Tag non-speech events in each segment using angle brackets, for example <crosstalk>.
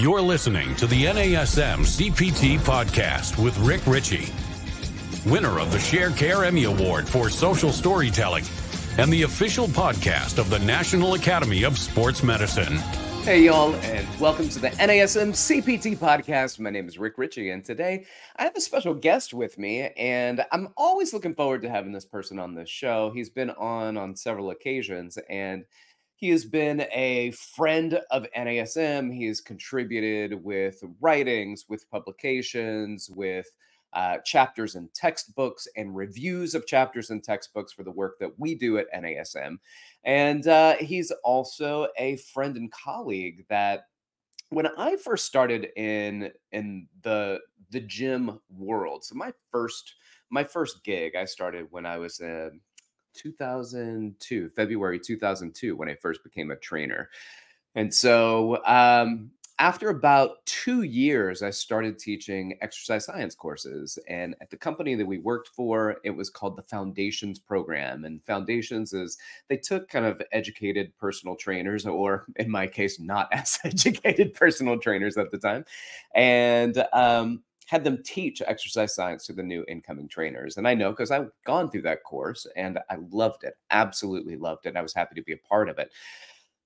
You're listening to the NASM CPT podcast with Rick Richey, winner of the Sharecare Emmy Award for Social Storytelling and the official podcast of the National Academy of Sports Medicine. Hey, y'all, and welcome to the NASM CPT podcast. My name is Rick Richey, and today I have a special guest with me, and I'm always looking forward to having this person on this show. He's been on on several occasions, and he has been a friend of NASM. He has contributed with writings, with publications, with uh, chapters and textbooks and reviews of chapters and textbooks for the work that we do at NASM. And uh, he's also a friend and colleague that when I first started in in the the gym world, so my first my first gig I started when I was in 2002, February 2002, when I first became a trainer. And so um, after about two years, I started teaching exercise science courses. And at the company that we worked for, it was called the Foundations Program. And Foundations is they took kind of educated personal trainers, or in my case, not <laughs> as educated personal trainers at the time, and um, had them teach exercise science to the new incoming trainers. And I know because I've gone through that course and I loved it, absolutely loved it. I was happy to be a part of it.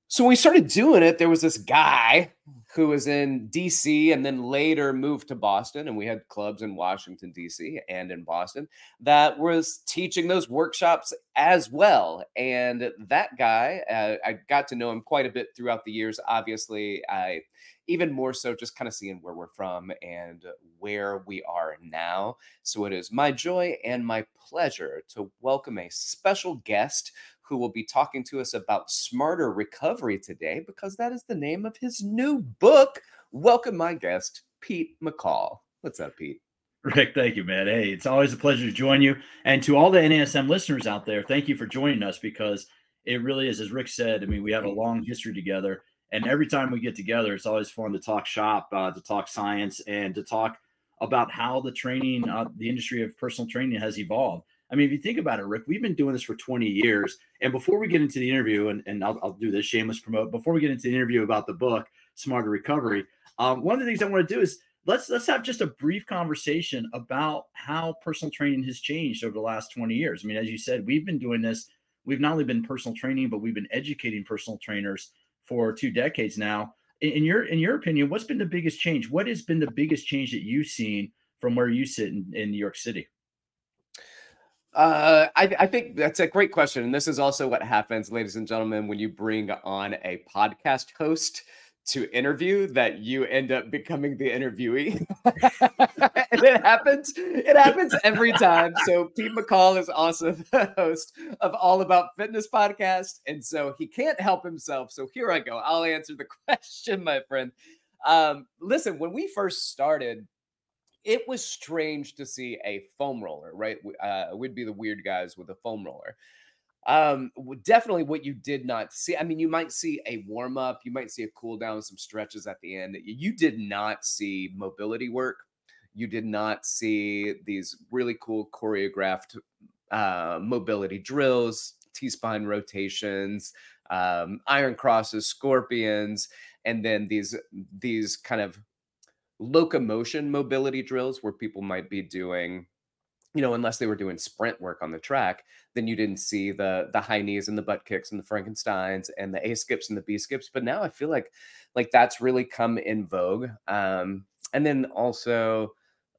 So when we started doing it, there was this guy who was in DC and then later moved to Boston. And we had clubs in Washington, DC and in Boston that was teaching those workshops as well. And that guy, uh, I got to know him quite a bit throughout the years. Obviously, I even more so just kind of seeing where we're from and where we are now. So it is my joy and my pleasure to welcome a special guest who will be talking to us about smarter recovery today because that is the name of his new book. Welcome, my guest, Pete McCall. What's up, Pete? Rick, thank you, man. Hey, it's always a pleasure to join you. And to all the NASM listeners out there, thank you for joining us because it really is, as Rick said, I mean, we have a long history together. And every time we get together, it's always fun to talk shop, uh, to talk science, and to talk about how the training, uh, the industry of personal training has evolved. I mean, if you think about it, Rick, we've been doing this for 20 years. And before we get into the interview, and, and I'll, I'll do this shameless promote, before we get into the interview about the book, Smarter Recovery, um, one of the things I want to do is let's let's have just a brief conversation about how personal training has changed over the last 20 years. I mean, as you said, we've been doing this. We've not only been personal training, but we've been educating personal trainers for two decades now. In, in your in your opinion, what's been the biggest change? What has been the biggest change that you've seen from where you sit in, in New York City? Uh, I, I think that's a great question. And this is also what happens, ladies and gentlemen, when you bring on a podcast host to interview that you end up becoming the interviewee. <laughs> <laughs> and it happens, it happens every time. So Pete McCall is also the host of All About Fitness podcast. And so he can't help himself. So here I go. I'll answer the <laughs> question, my friend. Um, listen, when we first started, it was strange to see a foam roller, right? Uh, we'd be the weird guys with a foam roller. Um, definitely what you did not see. I mean, you might see a warm up, you might see a cool down, some stretches at the end. You did not see mobility work. You did not see these really cool choreographed uh, mobility drills, T spine rotations, um, iron crosses, scorpions, and then these these kind of locomotion mobility drills where people might be doing you know, unless they were doing sprint work on the track, then you didn't see the the high knees and the butt kicks and the Frankensteins and the A skips and the B skips. But now I feel like like that's really come in vogue. Um, and then also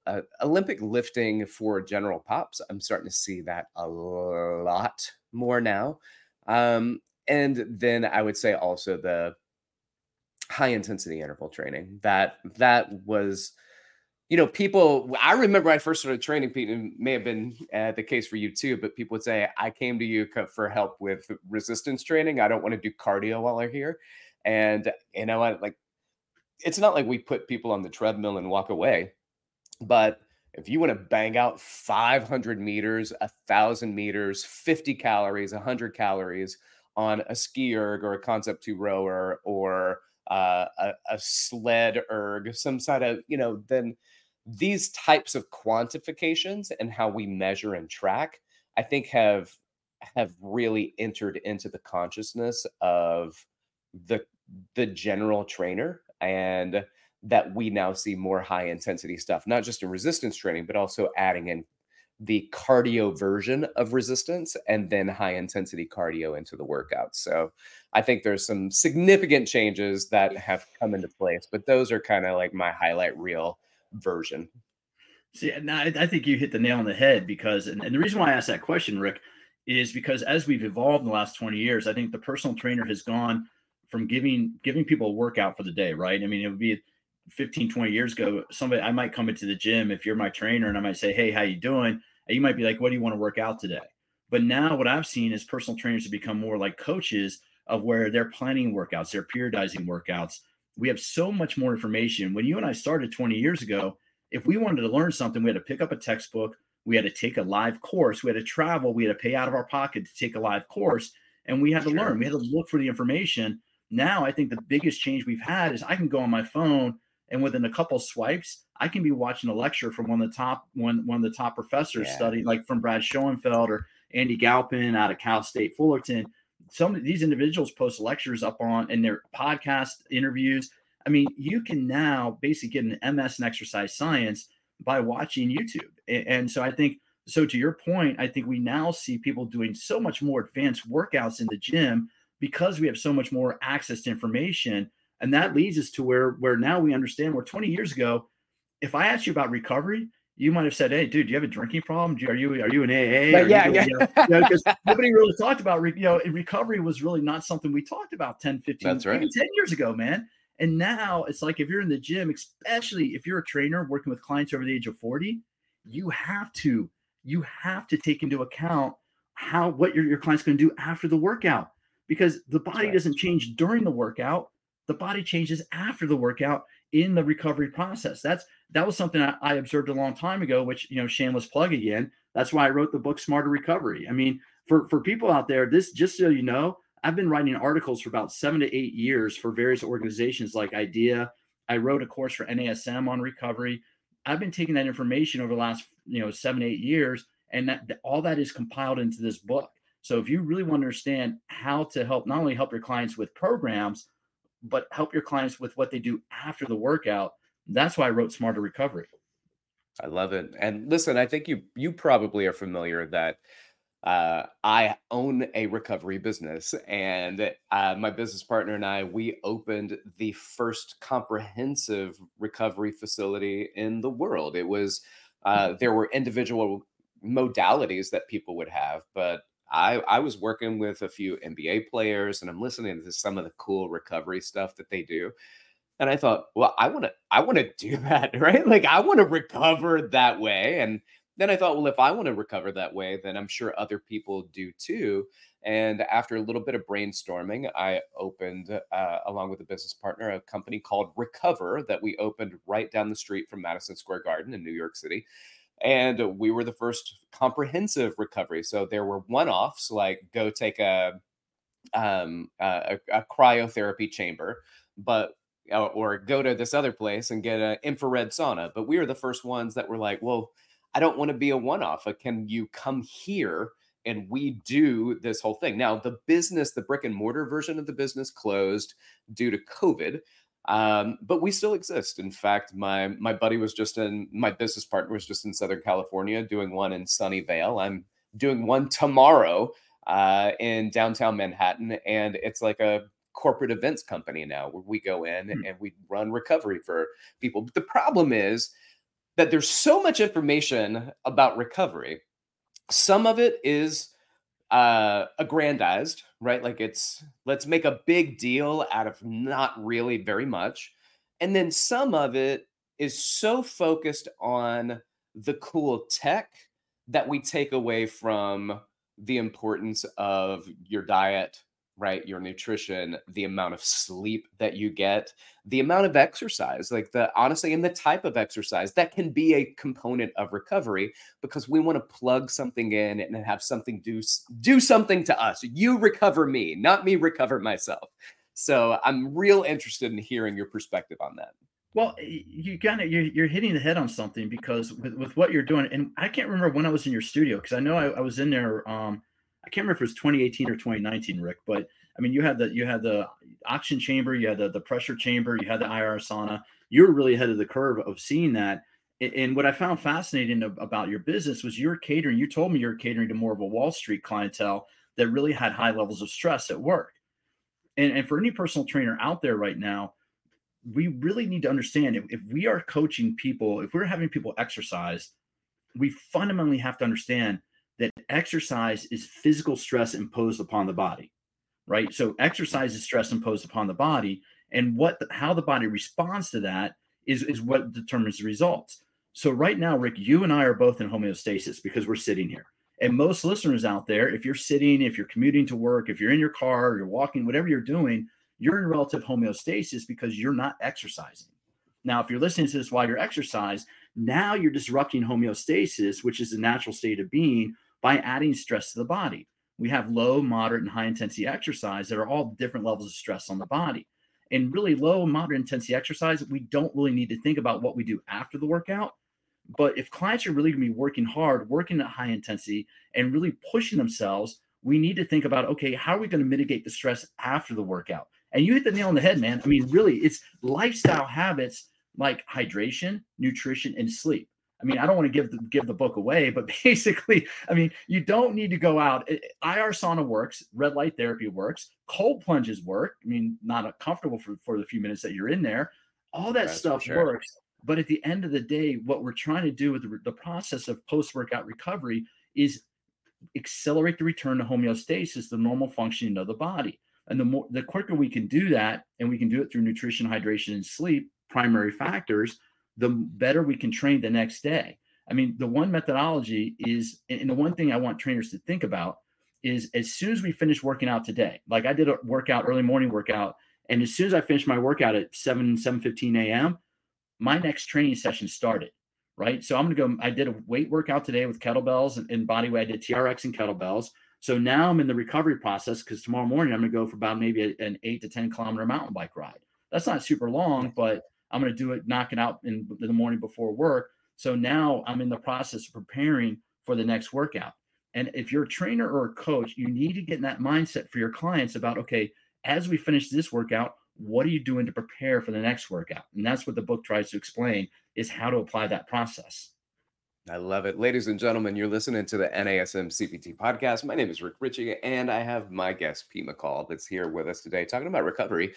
uh, Olympic lifting for general pops. I'm starting to see that a lot more now. Um, and then I would say also the high intensity interval training. That that was you know, people, I remember I first started training, Pete, and may have been uh, the case for you too, but people would say, I came to you for help with resistance training. I don't want to do cardio while I'm here. And, you know, I, like, it's not like we put people on the treadmill and walk away, but if you want to bang out 500 meters, a thousand meters, 50 calories, 100 calories on a ski erg or a concept two rower or uh, a, a sled erg, some sort of, you know, then these types of quantifications and how we measure and track, I think have have really entered into the consciousness of the the general trainer and that we now see more high intensity stuff, not just in resistance training, but also adding in the cardio version of resistance and then high intensity cardio into the workout. So I think there's some significant changes that have come into place, but those are kind of like my highlight reel version. See, now I think you hit the nail on the head because, and, and the reason why I asked that question, Rick, is because as we've evolved in the last 20 years, I think the personal trainer has gone from giving giving people a workout for the day, right? I mean, it would be 15, 20 years ago, somebody I might come into the gym if you're my trainer and I might say, Hey, how you doing? And you might be like, What do you want to work out today? But now what I've seen is personal trainers have become more like coaches of where they're planning workouts, they're periodizing workouts. We have so much more information. When you and I started 20 years ago, if we wanted to learn something, we had to pick up a textbook, we had to take a live course, we had to travel, we had to pay out of our pocket to take a live course, and we had to sure. learn. We had to look for the information. Now, I think the biggest change we've had is I can go on my phone and within a couple swipes, I can be watching a lecture from one of the top one one of the top professors yeah. studying, like from Brad Schoenfeld or Andy Galpin out of Cal State Fullerton. Some of these individuals post lectures up on and their podcast interviews. I mean, you can now basically get an MS in exercise science by watching YouTube. And so I think so to your point, I think we now see people doing so much more advanced workouts in the gym because we have so much more access to information. And that leads us to where where now we understand where 20 years ago, if I asked you about recovery, you might have said, "Hey, dude, do you have a drinking problem? Are you are you an AA?" But yeah, yeah. Because you know, nobody really talked about you know recovery was really not something we talked about 10, 15, That's right. 10 years ago, man. And now it's like if you're in the gym, especially if you're a trainer working with clients over the age of 40, you have to you have to take into account how what your, your client's going to do after the workout because the body right. doesn't change during the workout the body changes after the workout in the recovery process. That's that was something I, I observed a long time ago which you know shameless plug again. That's why i wrote the book smarter recovery. I mean for for people out there this just so you know i've been writing articles for about seven to eight years for various organizations like idea. I wrote a course for nasm on recovery. I've been taking that information over the last you know seven eight years and that all that is compiled into this book. So if you really want to understand how to help not only help your clients with programs, but help your clients with what they do after the workout, that's why I wrote Smarter Recovery. I love it. And listen, I think you you probably are familiar that uh, I own a recovery business, and uh, my business partner and I we opened the first comprehensive recovery facility in the world. It was uh, there were individual modalities that people would have, but I, I was working with a few NBA players and I'm listening to some of the cool recovery stuff that they do. And I thought, well, I want to, I want to <laughs> do that, right? Like I want to recover that way. And then I thought, well, if I want to recover that way, then I'm sure other people do too. And after a little bit of brainstorming, I opened, uh, along with a business partner, a company called Recover that we opened right down the street from Madison Square Garden in New York City and we were the first comprehensive recovery. So there were one-offs like go take a um, a, a cryotherapy chamber, but uh, or go to this other place and get an infrared sauna. But we were the first ones that were like, well, I don't want to be a one-off. Can you come here? and we do this whole thing. Now, the business, the brick and mortar version of the business closed due to COVID. Um, but we still exist. In fact, my my buddy was just in my business partner was just in Southern California doing one in Sunnyvale. I'm doing one tomorrow uh, in downtown Manhattan, and it's like a corporate events company now where we go in hmm. and we run recovery for people. But the problem is that there's so much information about recovery. Some of it is uh, aggrandized, right? Like it's let's make a big deal out of not really very much. And then some of it is so focused on the cool tech that we take away from the importance of your diet, right? Your nutrition, the amount of sleep that you get, the amount of exercise, like the honestly, and the type of exercise that can be a component of recovery because we want to plug something in and have something do do something to us. You recover me, not me recover myself. So I'm real interested in hearing your perspective on that. Well, you kind of you're, you're hitting the head on something because with, with what you're doing, and I can't remember when I was in your studio because I know I, I was in there. Um, I can't remember if it was 2018 or 2019, Rick, but I mean, you had the you had the oxygen chamber, you had the, the pressure chamber, you had the IR sauna. You were really ahead of the curve of seeing that. And what I found fascinating about your business was you're catering. You told me you're catering to more of a Wall Street clientele that really had high levels of stress at work. And, and for any personal trainer out there right now, we really need to understand if, if we are coaching people, if we're having people exercise, we fundamentally have to understand that exercise is physical stress imposed upon the body, right? So exercise is stress imposed upon the body, and what the, how the body responds to that is is what determines the results. So right now, Rick, you and I are both in homeostasis because we're sitting here. And most listeners out there, if you're sitting, if you're commuting to work, if you're in your car, you're walking, whatever you're doing, you're in relative homeostasis because you're not exercising. Now, if you're listening to this while you're exercise, now you're disrupting homeostasis, which is the natural state of being, by adding stress to the body. We have low, moderate, and high intensity exercise that are all different levels of stress on the body. And really low, moderate intensity exercise, we don't really need to think about what we do after the workout. But if clients are really going to be working hard, working at high intensity, and really pushing themselves, we need to think about okay, how are we going to mitigate the stress after the workout? And you hit the nail on the head, man. I mean, really, it's lifestyle habits like hydration, nutrition, and sleep. I mean, I don't want to give the, give the book away, but <laughs> basically, I mean, you don't need to go out. Eh, eh, IR sauna works, red light therapy works, cold plunges work. I mean, not comfortable for, for the few minutes that you're in there. All that That's stuff sure. works. But at the end of the day, what we're trying to do with the, the process of post workout recovery is accelerate the return to homeostasis, the normal functioning of the body. And the more the quicker we can do that, and we can do it through nutrition, hydration, and sleep, primary factors, the better we can train the next day. I mean, the one methodology is, and the one thing I want trainers to think about is as soon as we finish working out today, like I did a workout, early morning workout, and as soon as I finished my workout at 7, 7 15 a.m., my next training session started. Right. So I'm gonna go. I did a weight workout today with kettlebells and, and body weight. I did TRX and kettlebells. So now I'm in the recovery process because tomorrow morning I'm gonna go for about maybe a, an eight to 10 kilometer mountain bike ride. That's not super long, but I'm going to do it, knock it out in the morning before work. So now I'm in the process of preparing for the next workout. And if you're a trainer or a coach, you need to get in that mindset for your clients about, okay, as we finish this workout, what are you doing to prepare for the next workout? And that's what the book tries to explain is how to apply that process. I love it. Ladies and gentlemen, you're listening to the NASM CPT podcast. My name is Rick Richey, and I have my guest, Pete McCall, that's here with us today talking about recovery.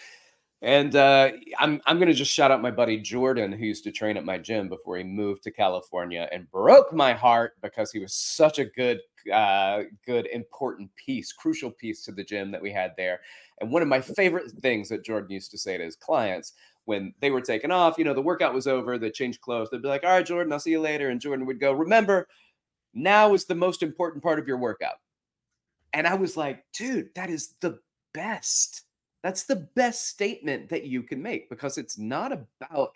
And uh, I'm I'm gonna just shout out my buddy Jordan, who used to train at my gym before he moved to California, and broke my heart because he was such a good, uh, good important piece, crucial piece to the gym that we had there. And one of my favorite things that Jordan used to say to his clients when they were taking off, you know, the workout was over, they changed clothes, they'd be like, "All right, Jordan, I'll see you later," and Jordan would go, "Remember, now is the most important part of your workout." And I was like, "Dude, that is the best." That's the best statement that you can make because it's not about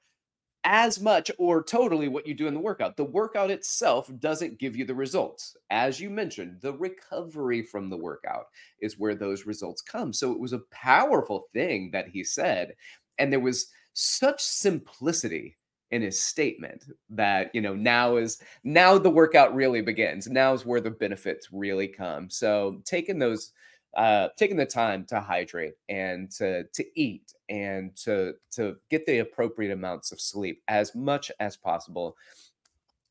as much or totally what you do in the workout. The workout itself doesn't give you the results. As you mentioned, the recovery from the workout is where those results come. So it was a powerful thing that he said. And there was such simplicity in his statement that you know now is now the workout really begins now is where the benefits really come so taking those uh, taking the time to hydrate and to to eat and to to get the appropriate amounts of sleep as much as possible.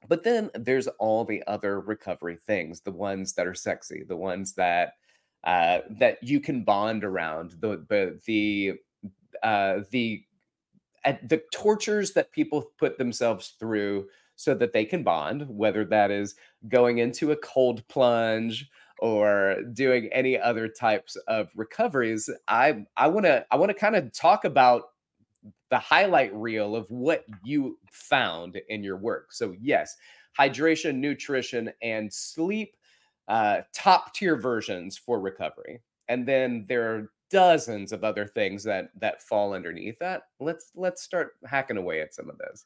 But then there's all the other recovery things, the ones that are sexy, the ones that uh, that you can bond around, the the the uh, the the tortures that people put themselves through so that they can bond, whether that is going into a cold plunge or doing any other types of recoveries i i want to i want to kind of talk about the highlight reel of what you found in your work. So yes hydration nutrition and sleep uh, top tier versions for recovery. And then there are dozens of other things that that fall underneath that. Let's let's start hacking away at some of those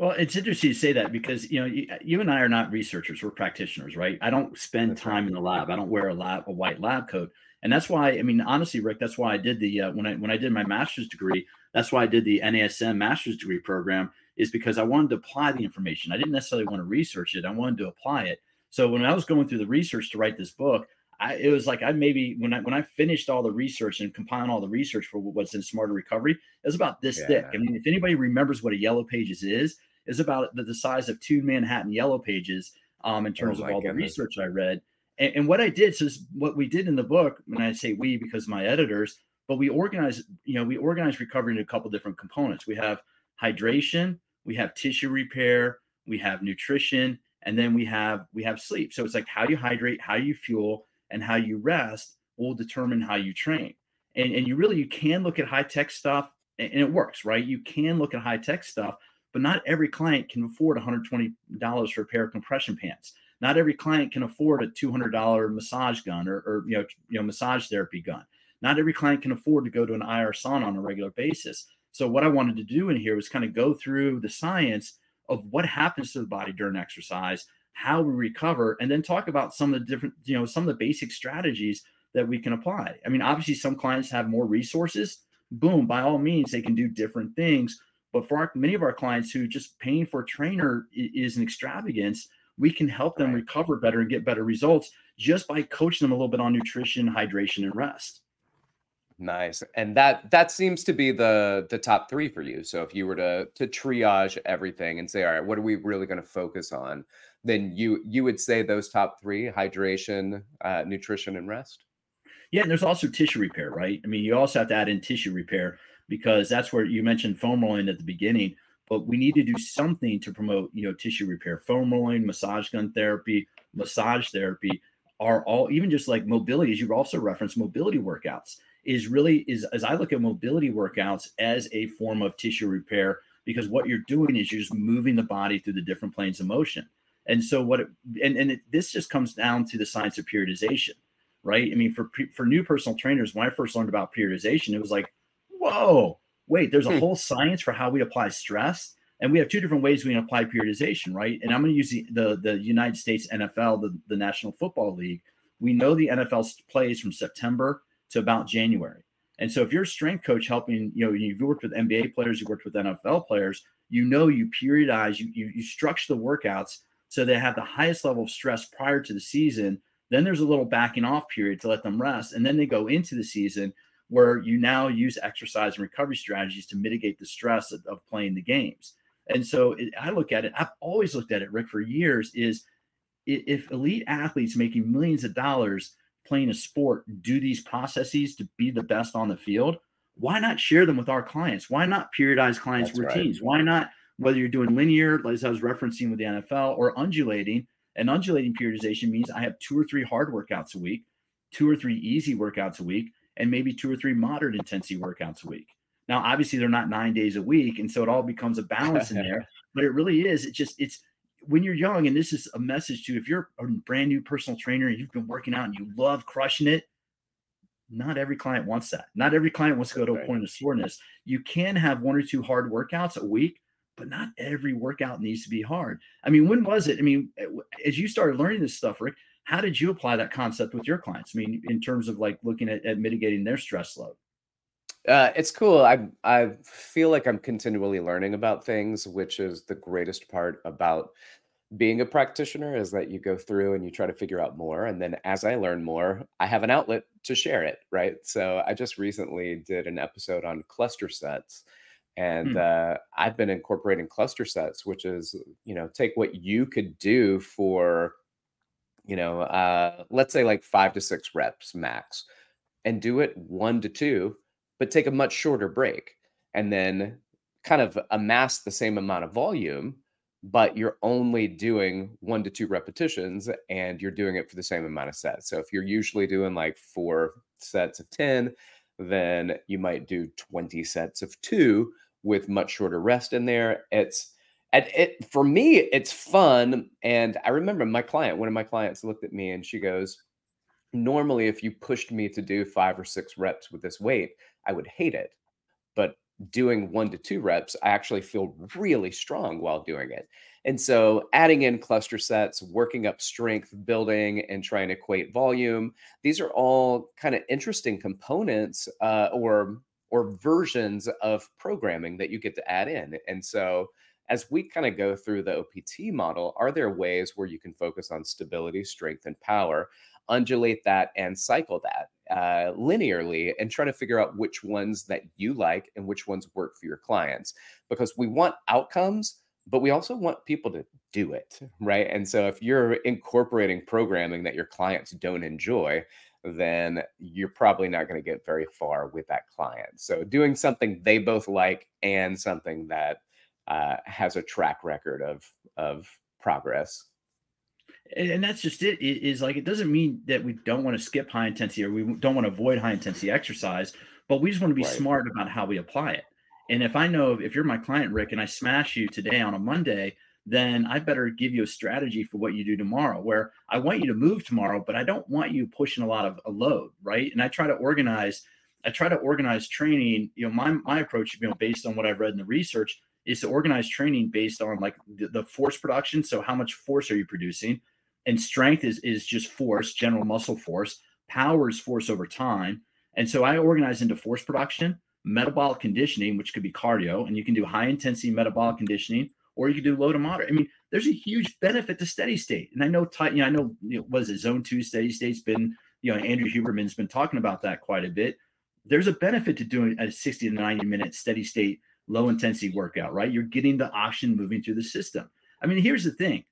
well, it's interesting to say that because you know you, you, and I are not researchers; we're practitioners, right? I don't spend time in the lab. I don't wear a lab a white lab coat, and that's why. I mean, honestly, Rick, that's why I did the uh, when I when I did my master's degree. That's why I did the NASM master's degree program is because I wanted to apply the information. I didn't necessarily want to research it; I wanted to apply it. So when I was going through the research to write this book, I, it was like I maybe when I when I finished all the research and compiling all the research for what's in smarter recovery, it was about this yeah. thick. I mean, if anybody remembers what a yellow pages is, is about the, the size of two Manhattan yellow pages um, in terms oh of all goodness. the research I read. And, and, what I did, so what we did in the book, when I say we because my editors, but we organize, you know, we organize recovery into a couple different components. We have hydration, we have tissue repair, we have nutrition, and then we have we have sleep. So it's like how you hydrate, how you fuel, and how you rest will determine how you train. And, and you really you can look at high tech stuff and it works, right? You can look at high tech stuff, but not every client can afford $120 for a pair of compression pants. Not every client can afford a $200 massage gun or, or you know, you know, massage therapy gun. Not every client can afford to go to an IR sauna on a regular basis. So what I wanted to do in here was kind of go through the science of what happens to the body during exercise, how we recover, and then talk about some of the different, you know, some of the basic strategies that we can apply. I mean, obviously, some clients have more resources. Boom, by all means, they can do different things. But for our, many of our clients who just paying for a trainer is an extravagance, we can help them recover better and get better results just by coaching them a little bit on nutrition, hydration, and rest. Nice. And that that seems to be the the top 3 for you. So if you were to to triage everything and say all right, what are we really going to focus on? Then you you would say those top 3, hydration, uh, nutrition and rest? Yeah, and there's also tissue repair, right? I mean, you also have to add in tissue repair because that's where you mentioned foam rolling at the beginning, but we need to do something to promote, you know, tissue repair. Foam rolling, massage gun therapy, massage therapy are all even just like mobility, as you also referenced mobility workouts is really is as I look at mobility workouts as a form of tissue repair because what you're doing is you're just moving the body through the different planes of motion. And so what it, and and it, this just comes down to the science of periodization, right? I mean, for for new personal trainers, when I first learned about periodization, it was like, whoa, wait, there's a hmm. whole science for how we apply stress. And we have two different ways we can apply periodization, right? And I'm going to use the, the, the United States NFL, the, the National Football League. We know the NFL plays from September to about January. And so if you're a strength coach helping, you know, you've worked with NBA players, you've worked with NFL players, you know you periodize, you, you, you structure the workouts so they have the highest level of stress prior to the season. Then there's a little backing off period to let them rest. And then they go into the season where you now use exercise and recovery strategies to mitigate the stress of, of playing the games. And so it, I look at it, I've always looked at it, Rick, for years is if elite athletes making millions of dollars playing a sport do these processes to be the best on the field, why not share them with our clients? Why not periodize clients' That's routines? Right. Why not, whether you're doing linear, as I was referencing with the NFL, or undulating? And undulating periodization means I have two or three hard workouts a week, two or three easy workouts a week, and maybe two or three moderate intensity workouts a week. Now, obviously, they're not nine days a week, and so it all becomes a balance in there. <laughs> But it really is. It just it's when you're young, and this is a message to if you're a brand new personal trainer and you've been working out and you love crushing it, not every client wants that. Not every client wants to go to a point of soreness. You can have one or two hard workouts a week, but not every workout needs to be hard. I mean, when was it? I mean, eh, as you started learning this stuff, Rick, how did you apply that concept with your clients? I mean, in terms of like looking at, at mitigating their stress load. Uh, it's cool. I I feel like I'm continually learning about things, which is the greatest part about being a practitioner is that you go through and you try to figure out more and then as I learn more, I have an outlet to share it, right? So I just recently did an episode on cluster sets and Hmm. uh, I've been incorporating cluster sets, which is, you know, take what you could do for, you know, uh, let's say like five to six reps max and do it one to two but take a much shorter break and then kind of amass the same amount of volume but you're only doing one to two repetitions and you're doing it for the same amount of sets. So if you're usually doing like four sets of 10, then you might do 20 sets of two with much shorter rest in there. It's it for me, it's fun. And I remember my client, one of my clients looked at me and she goes, Normally, if you pushed me to do five or six reps with this weight, I would hate it. But doing one to two reps, I actually feel really strong while doing it. And so adding in cluster sets, working up strength building, and trying to equate volume, these are all kind of interesting components uh, or or versions of programming that you get to add in. And so as we kind of go through the OPT model, are there ways where you can focus on stability, strength, and power? undulate that and cycle that uh, linearly and try to figure out which ones that you like and which ones work for your clients? Because we want outcomes but we also want people to do it right? And so if you're incorporating programming that your clients don't enjoy then you're probably not going to get very far with that client. So doing something they both like and something that uh, has a track record of of progress. And that's just it is like it doesn't mean that we don't want to skip high intensity or we don't want to avoid high intensity exercise but we just want to be right. smart about how we apply it. And if i know if you're my client rick and i smash you today on a monday then i better give you a strategy for what you do tomorrow where i want you to move tomorrow but i don't want you pushing a lot of a load right? And i try to organize i try to organize training you know my, my approach you know based on what i've read in the research is to organize training based on like the, the force production so how much force are you producing and strength is is just force, general muscle force. Power is force over time. And so I organize into force production, metabolic conditioning, which could be cardio, and you can do high intensity metabolic conditioning, or you can do low to moderate. I mean, there's a huge benefit to steady state. And I know, tight, you know I know, you know, what is it, zone two steady state's been, you know, Andrew Huberman's been talking about that quite a bit. There's a benefit to doing a 60 to 90 minute steady state, low intensity workout, right? You're getting the oxygen moving through the system. I mean, here's the thing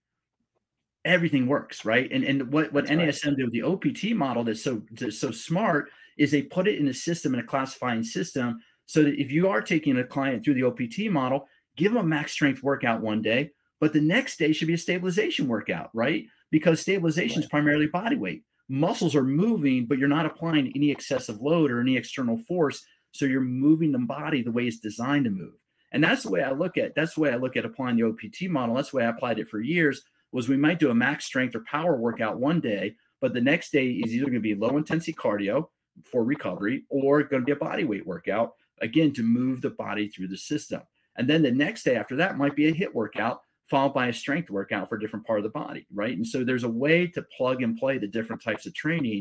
everything works, right? And and what what that's NASM right. did with the OPT model that's so that's so smart is they put it in a system in a classifying system so that if you are taking a client through the OPT model, give them a max strength workout one day, but the next day should be a stabilization workout, right? Because stabilization right. is primarily body weight. Muscles are moving, but you're not applying any excessive load or any external force. So you're moving the body the way it's designed to move. And that's the way I look at that's the way I look at applying the OPT model. That's the way I applied it for years was we might do a max strength or power workout one day, but the next day is either going to be low intensity cardio for recovery or going to be a body weight workout, again, to move the body through the system. And then the next day after that might be a HIIT workout followed by a strength workout for a different part of the body, right? And so there's a way to plug and play the different types of training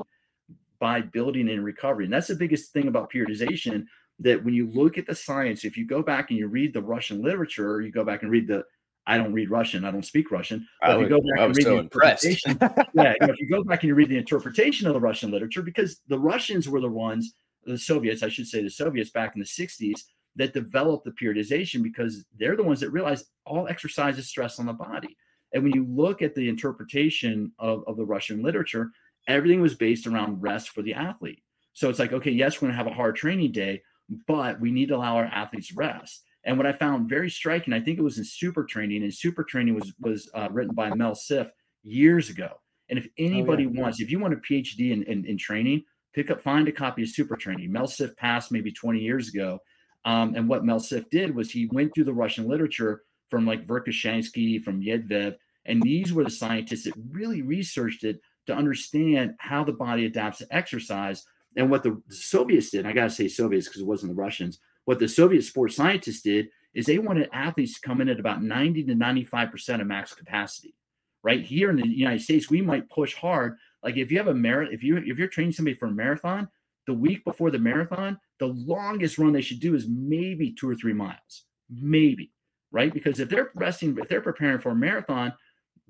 by building in recovery. And that's the biggest thing about periodization that when you look at the science, if you go back and you read the Russian literature, or you go back and read the I don't read Russian. I don't speak Russian. But I if you go back was and read so the interpretation, <laughs> yeah, you know, if you go back and you read the interpretation of the Russian literature, because the Russians were the ones, the Soviets, I should say, the Soviets back in the '60s that developed the periodization because they're the ones that realized all exercise is stress on the body. And when you look at the interpretation of, of the Russian literature, everything was based around rest for the athlete. So it's like, okay, yes, we're going to have a hard training day, but we need to allow our athletes rest. And what I found very striking, I think it was in Super Training, and Super Training was was uh, written by Mel Siff years ago. And if anybody oh, yeah. wants, if you want a PhD in, in, in, training, pick up, find a copy of Super Training. Mel Siff passed maybe 20 years ago. Um, and what Mel Siff did was he went through the Russian literature from like Verkhoshansky, from Yedvev, and these were the scientists that really researched it to understand how the body adapts to exercise. And what the Soviets did, I got to say Soviets because it wasn't the Russians, what the Soviet sports scientists did is they wanted athletes to come in at about 90 to 95% of max capacity. Right here in the United States, we might push hard. Like if you have a marathon, if you if you're training somebody for a marathon, the week before the marathon, the longest run they should do is maybe two or three miles. Maybe, right? Because if they're resting, if they're preparing for a marathon,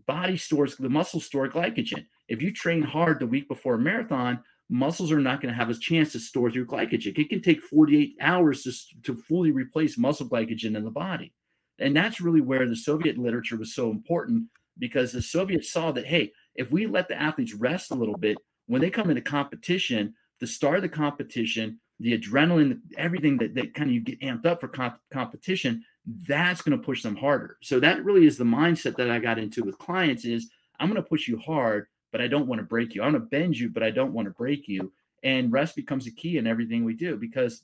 body stores the muscles store glycogen. If you train hard the week before a marathon, muscles are not going to have a chance to store through glycogen. It can take 48 hours to, to fully replace muscle glycogen in the body. And that's really where the Soviet literature was so important because the Soviets saw that, hey, if we let the athletes rest a little bit, when they come into competition, the start of the competition, the adrenaline, everything that, that kind of you get amped up for comp- competition, that's going to push them harder. So that really is the mindset that I got into with clients is I'm going to push you hard but I don't want to break you. I want to bend you, but I don't want to break you. And rest becomes a key in everything we do because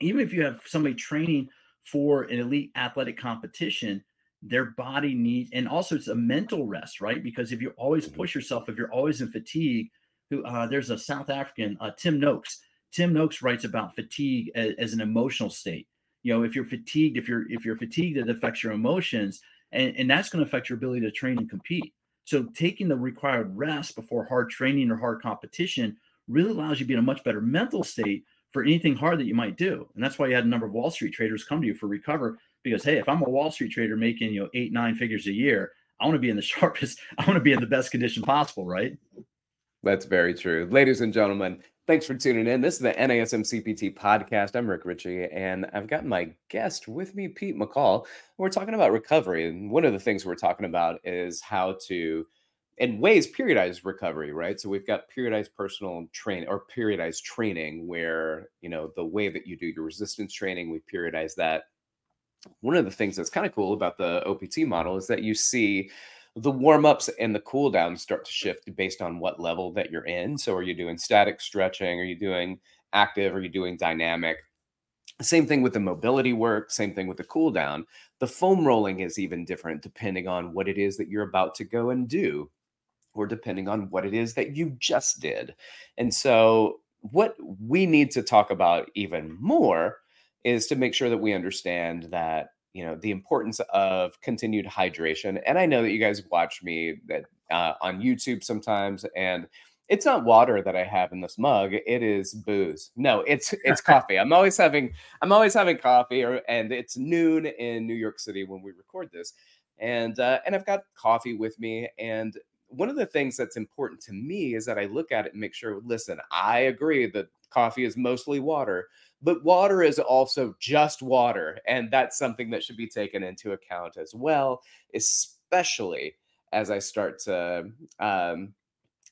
even if you have somebody training for an elite athletic competition, their body needs, and also it's a mental rest, right? Because if you always mm-hmm. push yourself, if you're always in fatigue, who uh, there's a South African, uh, Tim Noakes. Tim Noakes writes about fatigue as, as, an emotional state. You know, if you're fatigued, if you're if you're fatigued, it affects your emotions, and, and that's going to affect your ability to train and compete. So taking the required rest before hard training or hard competition really allows you to be in a much better mental state for anything hard that you might do. And that's why you had a number of Wall Street traders come to you for recover because hey, if I'm a Wall Street trader making you know eight nine figures a year, I want to be in the <laughs> sharpest. I want to be in the best condition possible, right? That's very true. Ladies and gentlemen, thanks for tuning in. This is the NASM CPT podcast. I'm Rick Richey, and I've got my guest with me, Pete McCall. We're talking about recovery. And one of the things we're talking about is how to, in ways, periodize recovery, right? So we've got periodized personal training or periodized training where, you know, the way that you do your resistance training, we periodize that. One of the things that's kind of cool about the OPT model is that you see the warm ups and the cool downs start to mm. shift based on what level that you're in. So, are you doing static stretching? Are you doing active? Are you doing dynamic? Same thing with the mobility work, same thing with the cool down. The foam rolling is even different depending on what it is that you're about to go and do, or depending on what it is that you just did. And so, what we need to talk about even more is to make sure that we understand that you know the importance of continued hydration and i know that you guys watch me that uh, on youtube sometimes and it's not water that i have in this mug it is booze. No it's <laughs> it's coffee. I'm always having i'm always having coffee or, and it's noon in new york city when we record this and uh, and i've got coffee with me and one of the things that's important to me is that i look at it and make sure listen i agree that coffee is mostly water but water is also just water. And that's something that should be taken into account as well, especially as I start to. Um,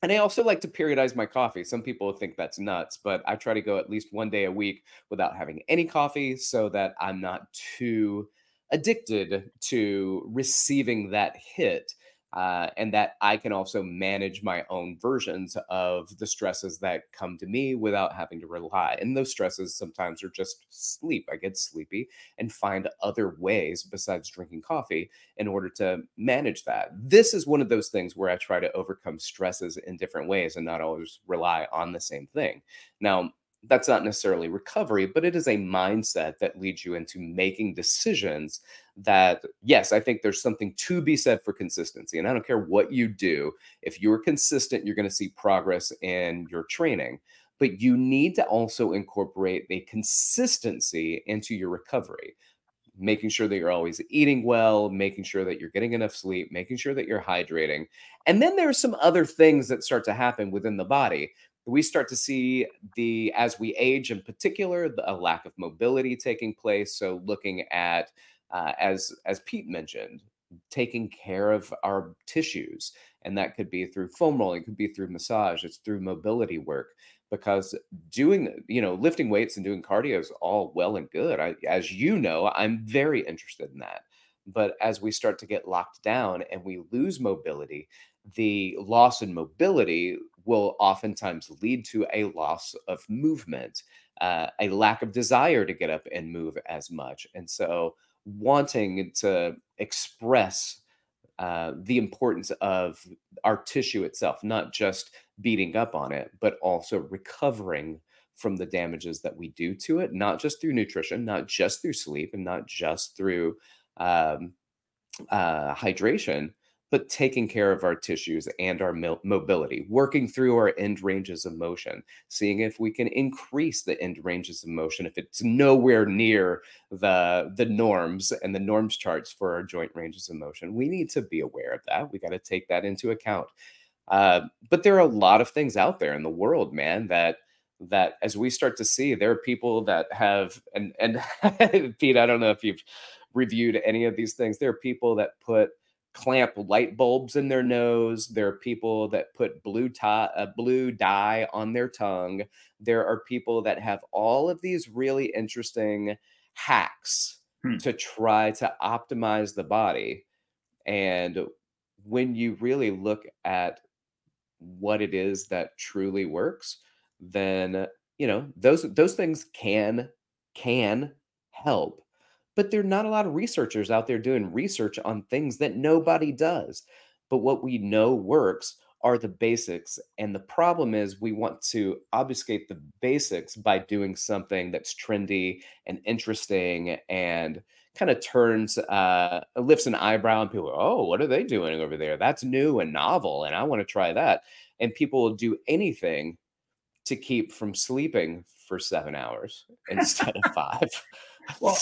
and I also like to periodize my coffee. Some people think that's nuts, but I try to go at least one day a week without having any coffee so that I'm not too addicted to receiving that hit uh, and that I can also manage my own versions of the stresses that come to me without having to rely. And those stresses sometimes are just sleep. I get sleepy and find other ways besides drinking coffee in order to manage that. This is one of those things where I try to overcome stresses in different ways and not always rely on the same thing. Now, that's not necessarily recovery, but it is a mindset that leads you into making decisions that, yes, I think there's something to be said for consistency. And I don't care what you do, if you're consistent, you're going to see progress in your training. But you need to also incorporate a consistency into your recovery making sure that you're always eating well, making sure that you're getting enough sleep, making sure that you're hydrating. And then there's some other things that start to happen within the body we start to see the as we age in particular the, a lack of mobility taking place so looking at uh, as as pete mentioned taking care of our tissues and that could be through foam rolling could be through massage it's through mobility work because doing you know lifting weights and doing cardio is all well and good I, as you know i'm very interested in that but as we start to get locked down and we lose mobility the loss in mobility will oftentimes lead to a loss of movement, uh, a lack of desire to get up and move as much. And so, wanting to express uh, the importance of our tissue itself, not just beating up on it, but also recovering from the damages that we do to it, not just through nutrition, not just through sleep, and not just through um, uh, hydration, but taking care of our tissues and our mobility, working through our end ranges of motion, seeing if we can increase the end ranges of motion if it's nowhere near the the norms and the norms charts for our joint ranges of motion. We need to be aware of that. We got to take that into account. Uh, but there are a lot of things out there in the world, man, that that as we start to see, there are people that have and and <laughs> Pete, I don't know if you've reviewed any of these things. There are people that put clamp light bulbs in their nose. There are people that put blue tie, uh, blue dye on their tongue. There are people that have all of these really interesting hacks hmm. to try to optimize the body. And when you really look at what it is that truly works, then you know those those things can can help but there are not a lot of researchers out there doing research on things that nobody does. But what we know works are the basics. And the problem is we want to obfuscate the basics by doing something that's trendy and interesting and kind of turns uh lifts an eyebrow and people oh what are they doing over there that's new and novel and i want to try that and people will do anything to keep from sleeping for seven hours instead of <laughs> five <laughs> well,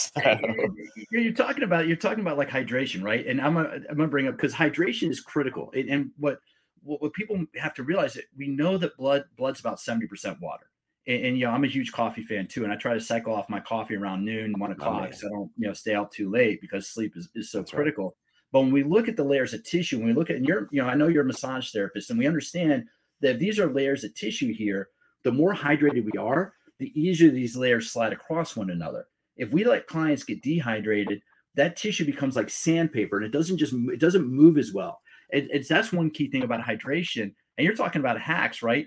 you're talking about you're talking about like hydration, right? And I'm gonna, I'm gonna bring up because hydration is critical. And, and what what, what people have to realize that we know that blood blood's about 70% water. And, and, you know, I'm a huge coffee fan too. And I try to cycle off my coffee around noon, one oh, o'clock, oh, so I don't, you know, stay out too late because sleep is, is so That's critical. Right. But when we look at the layers of tissue, when we look at, and you're, you know, I know you're a massage therapist, and we understand that these are layers of tissue here. The more hydrated we are, the easier these layers slide across one another. If we let clients get dehydrated, that tissue becomes like sandpaper and it doesn't just it doesn't move as well. It, it's that's one key thing about hydration. And you're talking about hacks, right?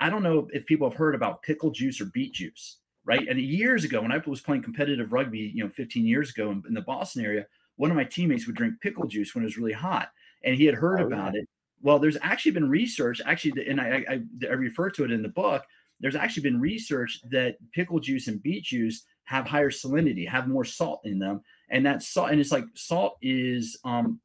I don't know if people have heard about pickle juice or beet juice, right? And years ago, when I was playing competitive rugby, you know, 15 years ago in, in the Boston area, one of my teammates would drink pickle juice when it was really hot, and he had heard oh, about yeah. it. Well, there's actually been research, actually, and I, I, I refer to it in the book. There's actually been research that pickle juice and beet juice have higher salinity, have more salt in them, and that salt, and it's like salt is um,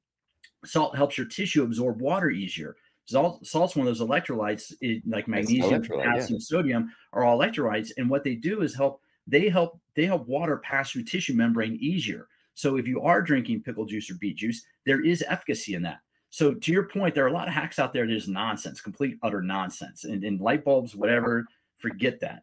salt helps your tissue absorb water easier. Salt, salt's one of those electrolytes, it, like magnesium, potassium, yeah. sodium, are all electrolytes, and what they do is help. They help. They help water pass through tissue membrane easier. So if you are drinking pickle juice or beet juice, there is efficacy in that. So to your point, there are a lot of hacks out there that is nonsense, complete utter nonsense, and, and light bulbs, whatever. Forget that.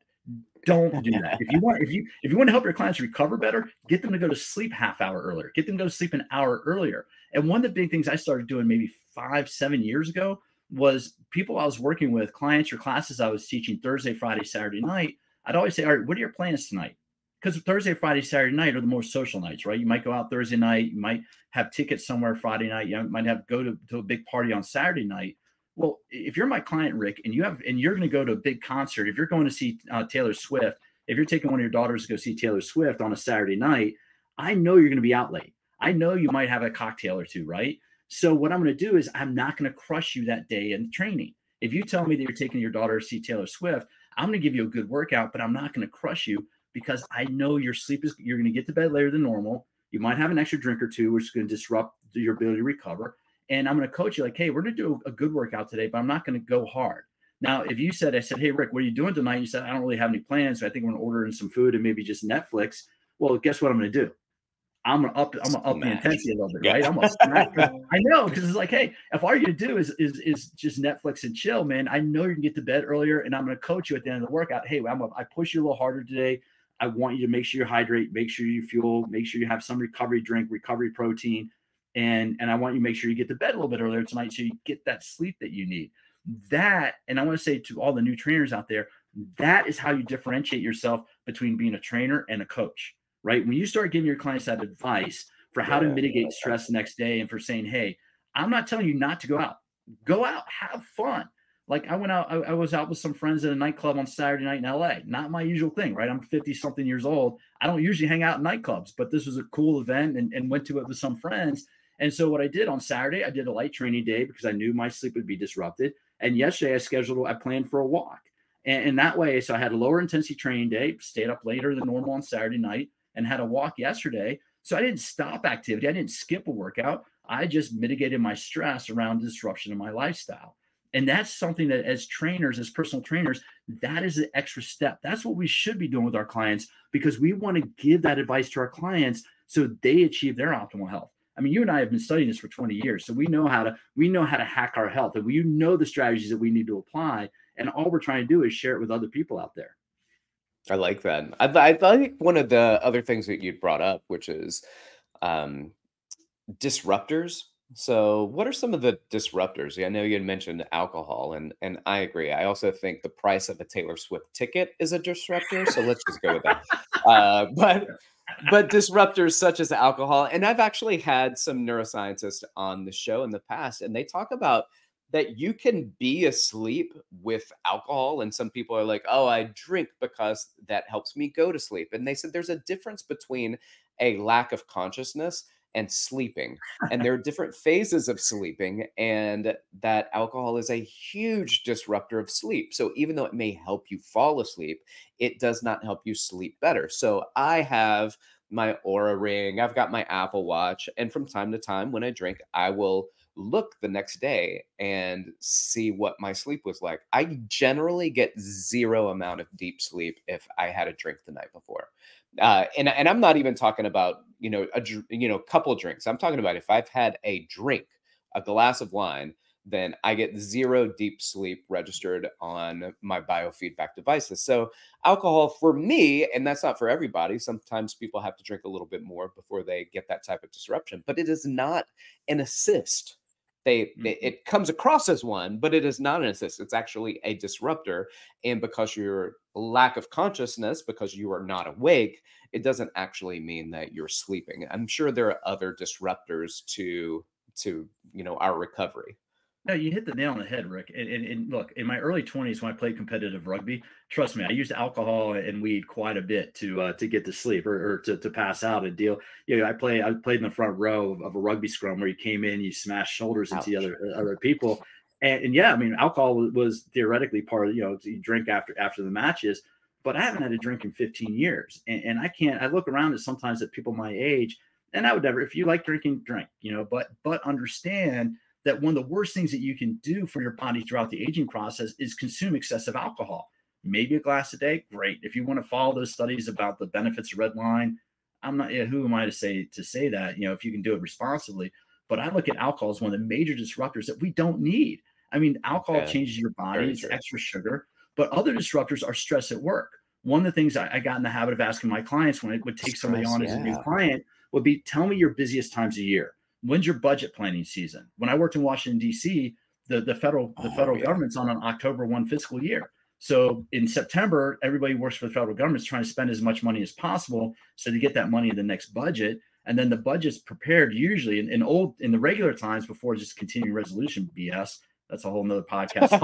Don't do <laughs> that. If you want, if you if you want to help your clients recover better, get them to go to sleep half hour earlier. Get them to go to sleep an hour earlier. And one of the big things I started doing maybe five, seven years ago was people I was working with, clients or classes I was teaching Thursday, Friday, Saturday night. I'd always say, All right, what are your plans tonight? Because Thursday, Friday, Saturday night are the more social nights, right? You might go out Thursday night, you might have tickets somewhere Friday night, you might have go to, to a big party on Saturday night. Well, if you're my client, Rick, and you have and you're going to go to a big concert, if you're going to see uh, Taylor Swift, if you're taking one of your daughters to go see Taylor Swift on a Saturday night, I know you're going to be out late. I know you might have a cocktail or two, right? So what I'm going to do is I'm not going to crush you that day in training. If you tell me that you're taking your daughter to see Taylor Swift, I'm going to give you a good workout, but I'm not going to crush you because I know your sleep is you're going to get to bed later than normal. You might have an extra drink or two, which is going to disrupt your ability to recover. And I'm going to coach you like, hey, we're going to do a good workout today, but I'm not going to go hard. Now, if you said, I said, hey, Rick, what are you doing tonight? You said, I don't really have any plans. So I think I'm going to order in some food and maybe just Netflix. Well, guess what I'm going to do? I'm gonna up I'm gonna up the intensity a little bit, right? I'm gonna. <laughs> I know because it's like, hey, if all you're gonna do is is is just Netflix and chill, man, I know you can get to bed earlier, and I'm gonna coach you at the end of the workout. Hey, I'm gonna, I push you a little harder today. I want you to make sure you hydrate, make sure you fuel, make sure you have some recovery drink, recovery protein, and and I want you to make sure you get to bed a little bit earlier tonight so you get that sleep that you need. That, and I want to say to all the new trainers out there, that is how you differentiate yourself between being a trainer and a coach right? When you start giving your clients that advice for how to mitigate stress the next day and for saying, hey, I'm not telling you not to go out, go out, have fun. Like I went out, I, I was out with some friends at a nightclub on Saturday night in LA. Not my usual thing, right? I'm 50 something years old. I don't usually hang out in nightclubs, but this was a cool event and, and went to it with some friends. And so what I did on Saturday, I did a light training day because I knew my sleep would be disrupted. And yesterday I scheduled, I planned for a walk. And, and that way, so I had a lower intensity training day, stayed up later than normal on Saturday night and had a walk yesterday. So I didn't stop activity. I didn't skip a workout. I just mitigated my stress around disruption in my lifestyle. And that's something that, as trainers, as personal trainers, that is the extra step. That's what we should be doing with our clients because we want to give that advice to our clients so they achieve their optimal health. I mean, you and I have been studying this for 20 years, so we know how to we know how to hack our health, and we know the strategies that we need to apply. And all we're trying to do is share it with other people out there. I like that. I, I think one of the other things that you brought up, which is um, disruptors. So, what are some of the disruptors? I know you had mentioned alcohol, and and I agree. I also think the price of a Taylor Swift ticket is a disruptor. So let's just go with that. <laughs> Uh, but but disruptors such as alcohol, and I've actually had some neuroscientists on the show in the past, and they talk about that you can be asleep with alcohol. And some people are like, oh, I drink because that helps me go to sleep. And they said there's a difference between a lack of consciousness and sleeping. And there are <laughs> different phases of sleeping, and that alcohol is a huge disruptor of sleep. So even though it may help you fall asleep, it does not help you sleep better. So I have my Oura ring, I've got my Apple Watch, and from time to time when I drink, I will look the next day and see what my sleep was like. I generally get zero amount of deep sleep if I had a drink the night before. Uh, and and I'm not even talking about you know a you know couple drinks. I'm talking about if I've had a drink, a glass of wine, then I get zero deep sleep registered on my biofeedback devices. So, alcohol for me, and that's not for everybody, sometimes people have to drink a little bit more before they get that type of disruption, but it is not an assist. They, mm-hmm. it comes across as one, but it is not an assist. It's actually a disruptor. And because your lack of consciousness, because you are not awake, it doesn't actually mean that you're sleeping. I'm sure there are other disruptors to to you know our recovery. No, you hit the nail on the head, Rick. And, and, and, look, in my early 20s when I played competitive rugby, trust me, I used alcohol and weed quite a bit to uh, to get to sleep or, or to, to pass out and deal. You know, I play I played in the front row of, of a rugby scrum where you came in, you smashed shoulders Ouch. into other other people. And, and, yeah, I mean, alcohol was, theoretically part of you know you drink after after the matches, but I haven't had a drink in 15 years, and, and I can't. I look around at sometimes at people my age, and I would never. If you like drinking, drink, you know, but but understand that one of the worst things that you can do for your body throughout the aging process is consume excessive alcohol. Maybe a glass a day, great. If you want to follow those studies about the benefits of red wine, I'm not. Who am I to say to say that? You know, if you can do it responsibly. But I look at alcohol as one of the major disruptors that we don't need. I mean, alcohol yeah, changes your body; it's extra sugar. But other disruptors are stress at work. One of the things I, I got in the habit of asking my clients when I would take stress, somebody on yeah. as a new client would be, "Tell me your busiest times a year." when's your budget planning season? When I worked in Washington D.C., the the federal the oh, federal yeah. government's on an October one fiscal year. So in September, everybody works for the federal government is trying to spend as much money as possible so to get that money in the next budget. And then the budget's prepared usually in, in old in the regular times before just continuing resolution BS. That's a whole nother podcast.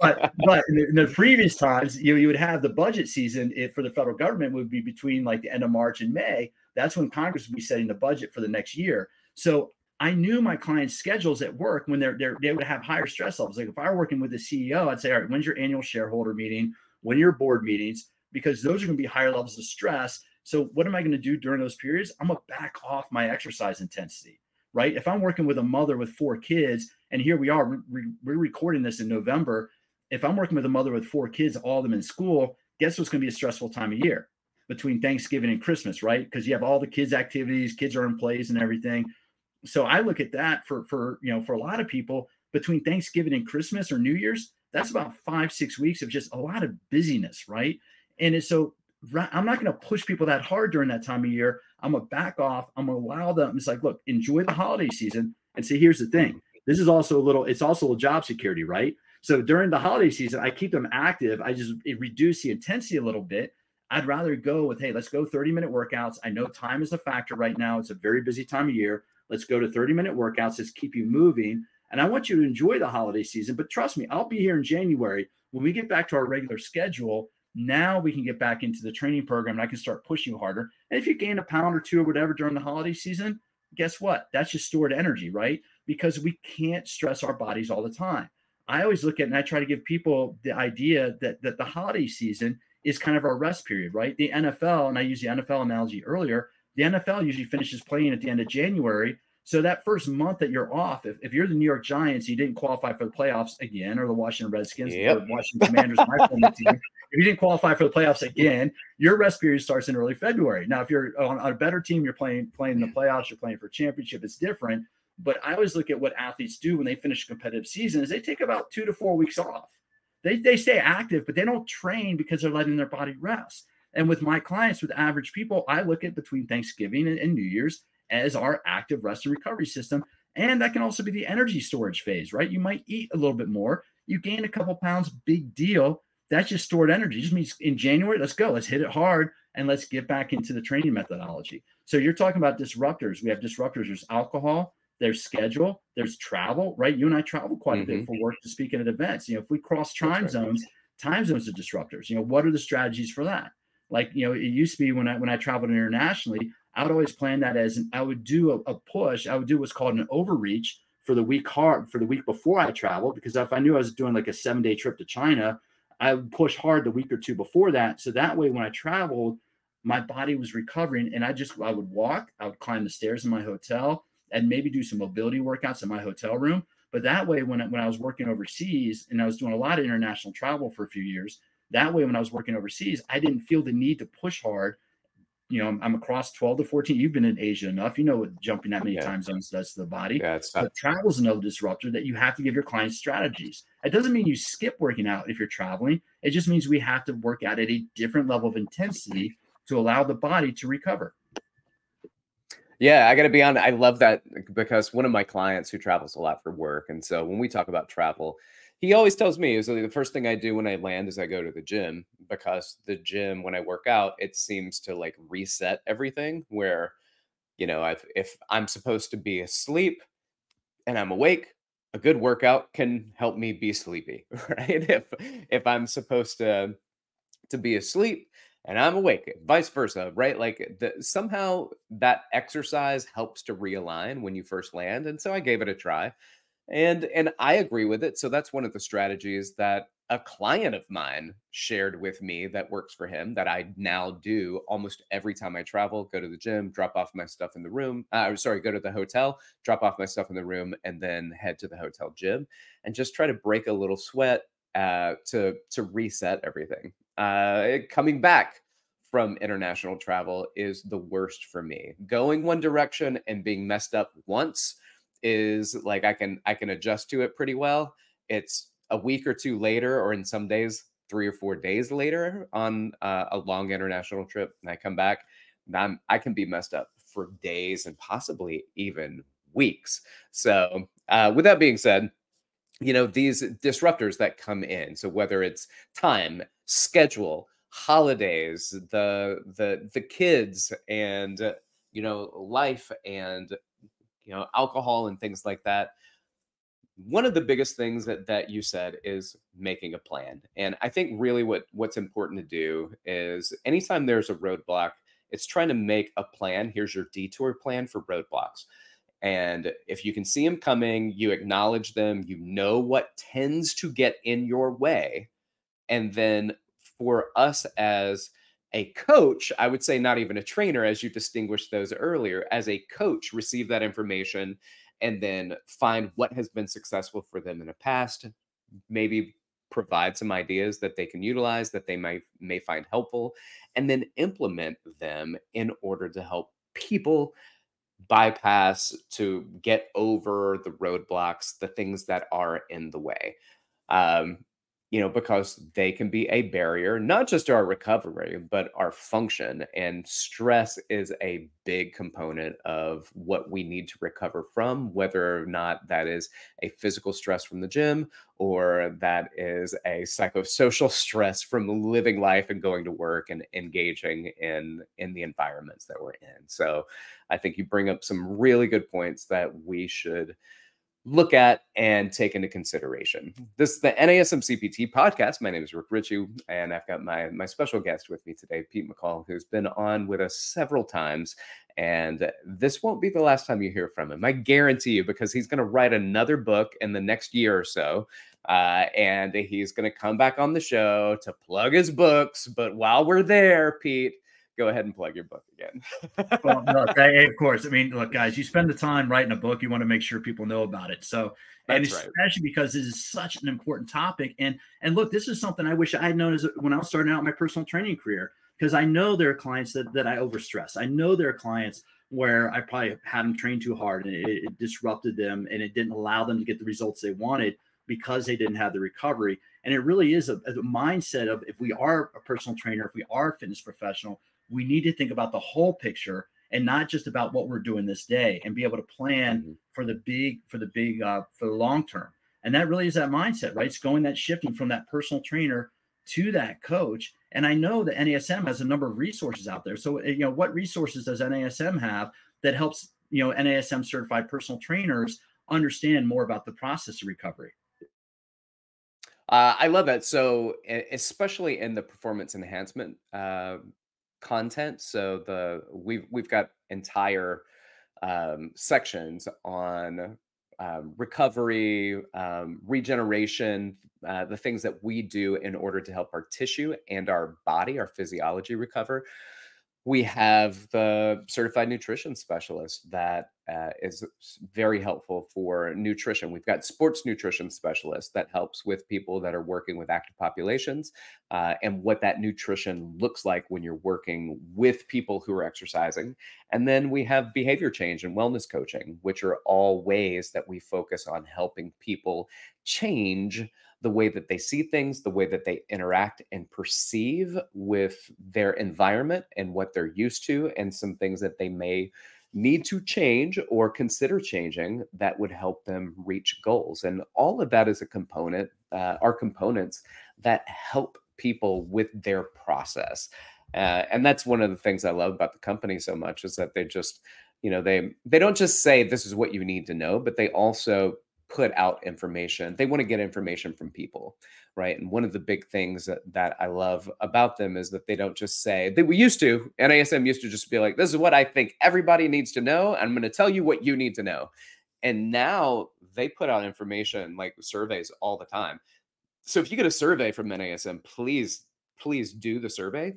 but but in the, in the, previous times, you, you would have the budget season if, for the federal government would be between like the end of March and May. That's when Congress would be setting the budget for the next year. So I knew my clients' schedules at work when they're, they're they would have higher stress levels. Like if I were working with the CEO, I'd say, all right, when's your annual shareholder meeting? When your board meetings? Because those are going to be higher levels of stress. So what am I going to do during those periods? I'm gonna back off my exercise intensity, right? If I'm working with a mother with four kids, and here we are, we're recording this in November. If I'm working with a mother with four kids, all of them in school, guess what's going to be a stressful time of year between Thanksgiving and Christmas, right? Because you have all the kids' activities, kids are in plays and everything so I look at that for for you know for a lot of people between Thanksgiving and Christmas or New Year's, that's about five six weeks of just a lot of busyness, right? And it's so I'm not going to push people that hard during that time of year. I'm gonna back off. I'm gonna allow them. It's like, look, enjoy the holiday season. And say, here's the thing. This is also a little. It's also a job security, right? So during the holiday season, I keep them active. I just reduce the intensity a little bit. I'd rather go with, hey, let's go 30 minute workouts. I know time is a factor right now. It's a very busy time of year. Let's go to 30 minute workouts. Let's keep you moving. And I want you to enjoy the holiday season. But trust me, I'll be here in January. When we get back to our regular schedule, now we can get back into the training program and I can start pushing harder. And if you gain a pound or two or whatever during the holiday season, guess what? That's just stored energy, right? Because we can't stress our bodies all the time. I always look at and I try to give people the idea that that the holiday season is kind of our rest period, right? The NFL, and I used the NFL analogy earlier, the NFL usually finishes playing at the end of January. So that first month that you're off, if, if you're the New York Giants, you didn't qualify for the playoffs again, or the Washington Redskins, yep. or the Washington Commanders, my former team. <laughs> If you didn't qualify for the playoffs again, your rest period starts in early February. Now, if you're on, on a better team, you're playing playing in the playoffs, you're playing for a championship. It's different. But I always look at what athletes do when they finish a competitive season is they take about two to four weeks off. They, they stay active, but they don't train because they're letting their body rest. And with my clients, with average people, I look at between Thanksgiving and, and New Year's as our active rest and recovery system. And that can also be the energy storage phase, right? You might eat a little bit more, you gain a couple pounds, big deal. That's just stored energy. It just means in January, let's go, let's hit it hard, and let's get back into the training methodology. So you're talking about disruptors. We have disruptors. There's alcohol, there's schedule, there's travel, right? You and I travel quite mm-hmm. a bit mm-hmm. for work to speak at events. You know, if we cross time right. zones, time zones are disruptors. You know, what are the strategies for that? Like, you know, it used to be when I when I traveled internationally, I would always plan that as an, I would do a, a push. I would do what's called an overreach for the week hard for the week before I traveled because if I knew I was doing like a seven day trip to China, I would push hard the week or two before that. So that way, when I traveled, my body was recovering, and I just I would walk, I would climb the stairs in my hotel, and maybe do some mobility workouts in my hotel room. But that way, when I, when I was working overseas and I was doing a lot of international travel for a few years, that way when I was working overseas, I didn't feel the need to push hard you know, I'm across 12 to 14. You've been in Asia enough. You know what jumping that many Yeah. time zones does to the body. Yeah, it's But travel is another disruptor that you have to give your clients strategies. It doesn't mean you skip working out if you're traveling. It just means we have to work out at a different level of intensity to allow the body to recover. Yeah, I got to be honest. I love that because one of my clients who travels a lot for work, and so when we talk about travel, he always tells me is the first thing I do when I land is I go to the gym because the gym when I work out it seems to like reset everything. Where you know if if I'm supposed to be asleep and I'm awake, a good workout can help me be sleepy, <laughs> right? If if I'm supposed to to be asleep and I'm awake, vice versa, right? Like the, somehow that exercise helps to realign when you first land. And so I gave it a try and and I agree with it. So that's one of the strategies that a client of mine shared with me that works for him that I now do almost every time I travel, go to the gym, drop off my stuff in the room, uh, sorry, go to the hotel, drop off my stuff in the room and then head to the hotel gym and just try to break a little sweat uh, to to reset everything. Uh, coming back from international travel is the worst for me. Going one direction and being messed up once is like I can I can adjust to it pretty well. It's a week or two later, or in some days, three or four days later on uh, a long international trip, and I come back, I'm I can be messed up for days and possibly even weeks. So, uh, with that being said, you know these disruptors that come in. So whether it's time, schedule, holidays, the the the kids, and you know life and you know alcohol and things like that. One of the biggest things that that you said is making a plan and i think really what what's important to do is anytime there's a roadblock it's trying to make a plan. Here's your detour plan for roadblocks and if you can see them coming you acknowledge them you know what tends to get in your way and then for us as a coach, I would say not even a trainer, as you distinguished those earlier, as a coach, receive that information and then find what has been successful for them in the past, maybe provide some ideas that they can utilize that they might may find helpful, and then implement them in order to help people bypass to get over the roadblocks, the things that are in the way. Um, you know, because they can be a barrier, not just to our recovery, but our function. And stress is a big component of what we need to recover from, whether or not that is a physical stress from the gym or that is a psychosocial <laughs> stress from living life and going to work and engaging in in the environments that we're in. So I think you bring up some really good points that we should look at and take into consideration. This is the NASM CPT podcast. My name is Rick Richey, and I've got my my special guest with me today, Pete McCall, who's been on with us several times. And this won't be the last time you hear from him. I guarantee you, because he's going to write another book in the next year or so. Uh, and he's going to come back on the show to plug his books. But while we're there, Pete, go ahead and plug your book again. <laughs> well, no, of course. I mean, look, guys, you spend the time writing a book, you want to make sure people know about it. So, and That's right. especially because this is such an important topic. And and look, this is something I wish I had known as when I was starting out my personal training career, because I know there are clients that that I overstress. I know there are clients where I probably had them train too hard and it, it disrupted them and it didn't allow them to get the results they wanted because they didn't have the recovery. And it really is a, a mindset of if we are a personal trainer, if we are a fitness professional, we need to think about the whole picture and not just about what we're doing this day and be able to plan Mhm. for the big for the big uh, for the long term. And that really is that mindset right? It's going that shifting from that personal trainer to that coach. And i know that nasm has a number of resources out there. So uh, you know what resources does nasm have that helps you know nasm certified personal trainers understand more about the process of recovery? Uh, I love that. So, especially in the performance enhancement uh, content, so the we've we've got entire um, sections on um, recovery, um, regeneration, uh, the things that we do in order to help our tissue and our body, our physiology recover. We have the certified nutrition specialist that uh, is very helpful for nutrition. We've got sports nutrition specialists that helps with people that are working with active populations uh, and what that nutrition looks like when you're working with people who are exercising. And then we have behavior change and wellness coaching, which are all ways that we focus on helping people change the way that they see things, the way that they interact and perceive with their environment and what they're used to, and some things that they may need to change or consider changing that would help them reach goals. And all of that is a component, uh, are components that help people with their process. Uh, and that's one of the things I love about the company so much is that they just, you know, they they don't just say this is what you need to know, but they also put out information. They want to get information from people, right? And one of the big things that, that I love about them is that they don't just say that we used to. NASM used to just be like, "This is what I think everybody needs to know. I'm going to tell you what you need to know." And now they put out information like surveys all the time. So if you get a survey from NASM, please please do the survey,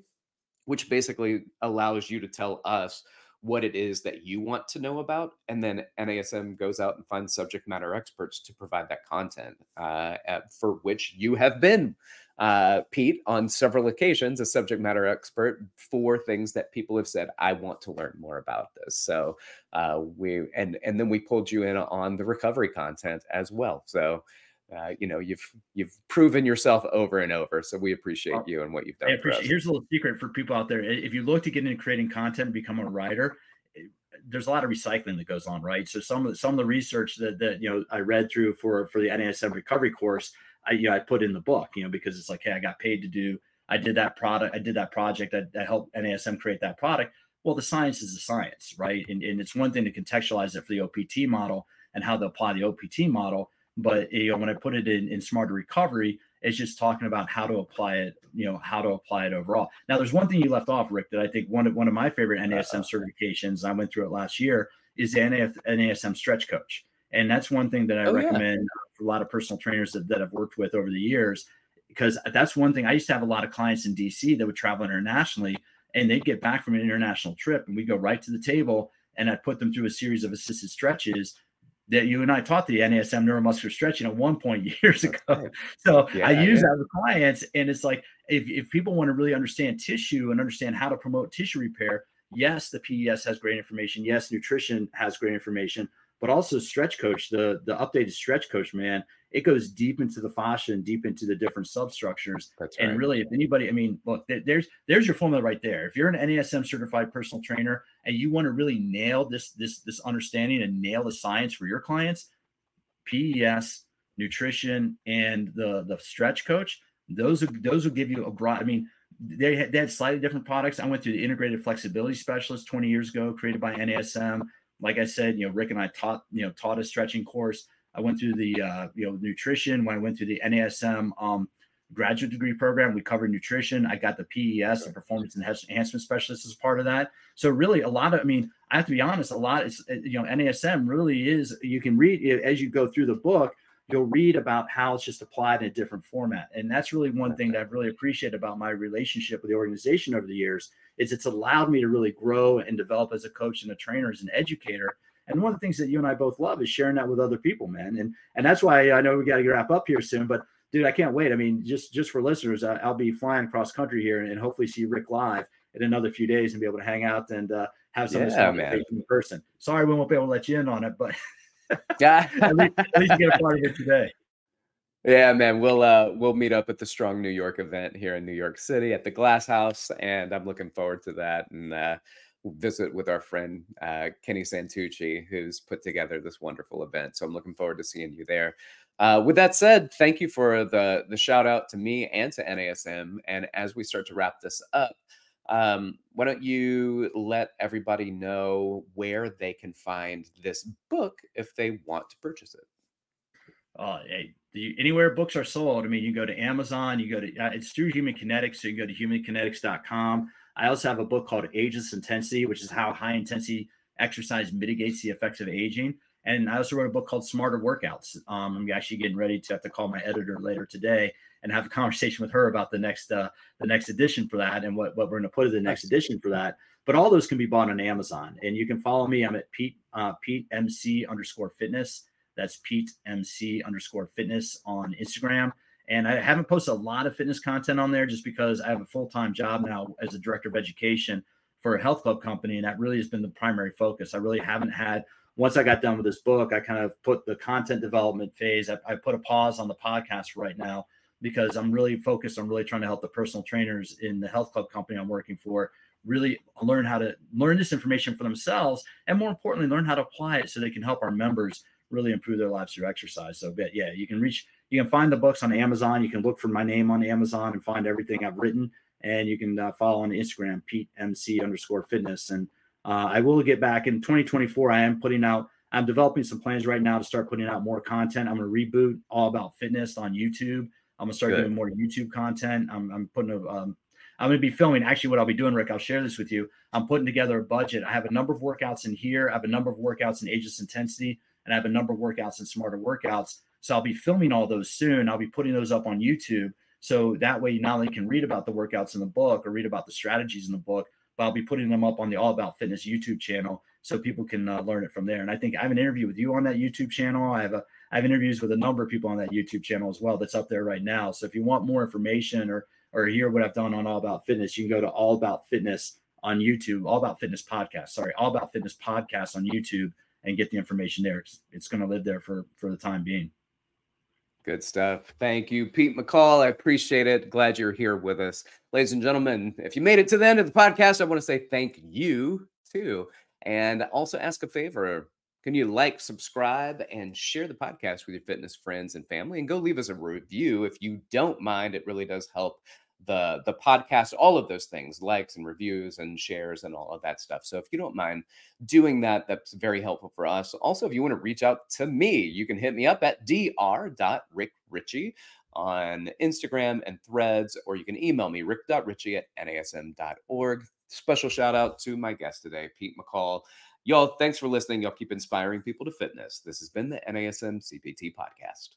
which basically allows you to tell us what it is that you want to know about. And then NASM goes out and finds subject matter experts to provide that content uh, at, for which you have been, uh, Pete, on several occasions, a subject matter expert for things that people have said, I want to learn more about this. So uh, we, and, and then we pulled you in on the recovery content as well. So uh, you know you've you've proven yourself over and over. So we appreciate you and what you've done I appreciate, here's a little secret for people out there. If you look to get into creating content and become a writer there's a lot of recycling that goes on right? So some of the, some of the research that that you know i read through for for the nasm recovery course i you know i put in the book you know because it's like hey i got paid to do i did that product i did that project that, that helped nasm create that product. Well the science is the science right? And, and it's one thing to contextualize it for the opt model and how to apply the opt model but eh, you know, when I put it in, in smarter recovery, it's just talking about how to apply it, you know, how to apply it overall. Now, there's one thing you left off, Rick, that I think one of one of my favorite NASM certifications, I went through it last year, is the NASM stretch coach. And that's one thing that I oh, recommend yeah. for a lot of personal trainers that, that I've worked with over the years, because that's one thing I used to have a lot of clients in DC that would travel internationally and they'd get back from an international trip and we'd go right to the table and I'd put them through a series of assisted stretches that you and I taught the NASM neuromuscular stretching at one point <laughs> years ago. So yeah, I use yeah. that with clients. And it's like, if, if people want to really understand tissue and understand how to promote tissue repair, yes, the PES has great information. Yes, nutrition has great information, but also stretch coach, the, the updated stretch coach, man, it goes deep into the fascia and deep into the different substructures. That's and really, if anybody, I mean, look, there's there's your formula right there. If you're an NASM certified personal trainer and you want to really nail this this this understanding and nail the science for your clients, PES, nutrition, and the the stretch coach, those are those will give you a broad. I mean, they had, they had slightly different products. I went through the integrated flexibility specialist 20 years ago, created by NASM. Like I said, you know, Rick and I taught you know taught a stretching course. I went through the uh, you know nutrition when I went through the NASM um, graduate degree program. We covered nutrition. I got the PES, the performance enhancement specialist, as part of that. So really, a lot of I mean, I have to be honest. A lot is uh, you know NASM really is. You can read as you go through the book. You'll read about how it's just applied in a different format, and that's really one thing that I've really appreciated about my relationship with the organization over the years. Is it's allowed me to really grow and develop as a coach and a trainer, as an educator, and one of the things that you and I both love is sharing that with other people, man. And and that's why I know we got to wrap up here soon. But dude, I can't wait. I mean, just just for listeners, I, will be flying cross country here and, hopefully see Rick live in another few days and be able to hang out and uh, have some yeah, of this conversation in person. Sorry, we won't be able to let you in on it, but <laughs> yeah, <laughs> at, least, at least you get a part of it today. Yeah, man, we'll uh we'll meet up at the Strong New York event here in New York City at the Glass House, and I'm looking forward to that. And uh, visit with our friend uh, Kenny Santucci, who's put together this wonderful event. So I'm looking forward to seeing you there. Uh, with that said, thank you for the the shout out to me and to NASM. And as we start to wrap this up, um, why don't you let everybody know where they can find this book if they want to purchase it? Uh, hey, the, anywhere books are sold. I mean, you go to Amazon, you go to uh, it's through Human Kinetics, so you go to humankinetics.com. I also have a book called Ageless Intensity, which is how high intensity exercise mitigates the effects of aging. And I also wrote a book called Smarter Workouts. Um, I'm actually getting ready to have to call my editor later today and have a conversation with her about the next uh, the next edition for that and what, what we're going to put in the next edition for that. But all those can be bought on Amazon, and you can follow me. I'm at Pete uh, Pete MC underscore Fitness. That's Pete MC underscore Fitness on Instagram. And I haven't posted a lot of fitness content on there just because I have a full time job now as a director of education for a health club company, and that really has been the primary focus. I really haven't had once I got done with this book, I kind of put the content development phase. I, I, put a pause on the podcast right now because I'm really focused on really trying to help the personal trainers in the health club company I'm working for really learn how to learn this information for themselves and more importantly learn how to apply it so they can help our members really improve their lives through exercise so but yeah you can reach you can find the books on amazon you can look for my name on amazon and find everything i've written and you can uh, follow on instagram pete mc underscore fitness and uh, I will get back in 2024. I am putting out, I'm developing some plans right now to start putting out more content. I'm going to reboot all about fitness on YouTube. I'm going to start Good. doing more YouTube content. I'm, I'm putting a, um, I'm going to be filming. Actually, what I'll be doing, Rick, I'll share this with you. I'm putting together a budget. I have a number of workouts in here. I have a number of workouts in Ageless Intensity, and I have a number of workouts in Smarter Workouts. So I'll be filming all those soon. I'll be putting those up on YouTube. So that way, you not only can read about the workouts in the book or read about the strategies in the book, but I'll be putting them up on the All About Fitness YouTube channel so people can uh, learn it from there. And I think I have an interview with you on that YouTube channel. I have a I have interviews with a number of people on that YouTube channel as well. That's up there right now. So if you want more information or or hear what I've done on All About Fitness, you can go to All About Fitness on YouTube. All About Fitness podcast. Sorry, All About Fitness podcast on YouTube and get the information there. It's, it's going to live there for for the time being. Good stuff. Thank you, Pete McCall. I appreciate it. Glad you're here with us. Ladies and gentlemen, if you made it to the end of the podcast, I want to say thank you too. And also ask a favor. Can you like, subscribe, and share the podcast with your fitness friends and family? And go leave us a review if you don't mind. It really does help the the podcast all of those things likes and reviews and shares and all of that stuff. So if you don't mind doing that that's very helpful for us. Also if you want to reach out to me you can hit me up at dr.rickrichey on instagram and threads or you can email me rick.richey at nasm.org special shout out to my guest today pete mccall. Y'all thanks for listening. Y'all keep inspiring people to fitness. This has been the nasm cpt podcast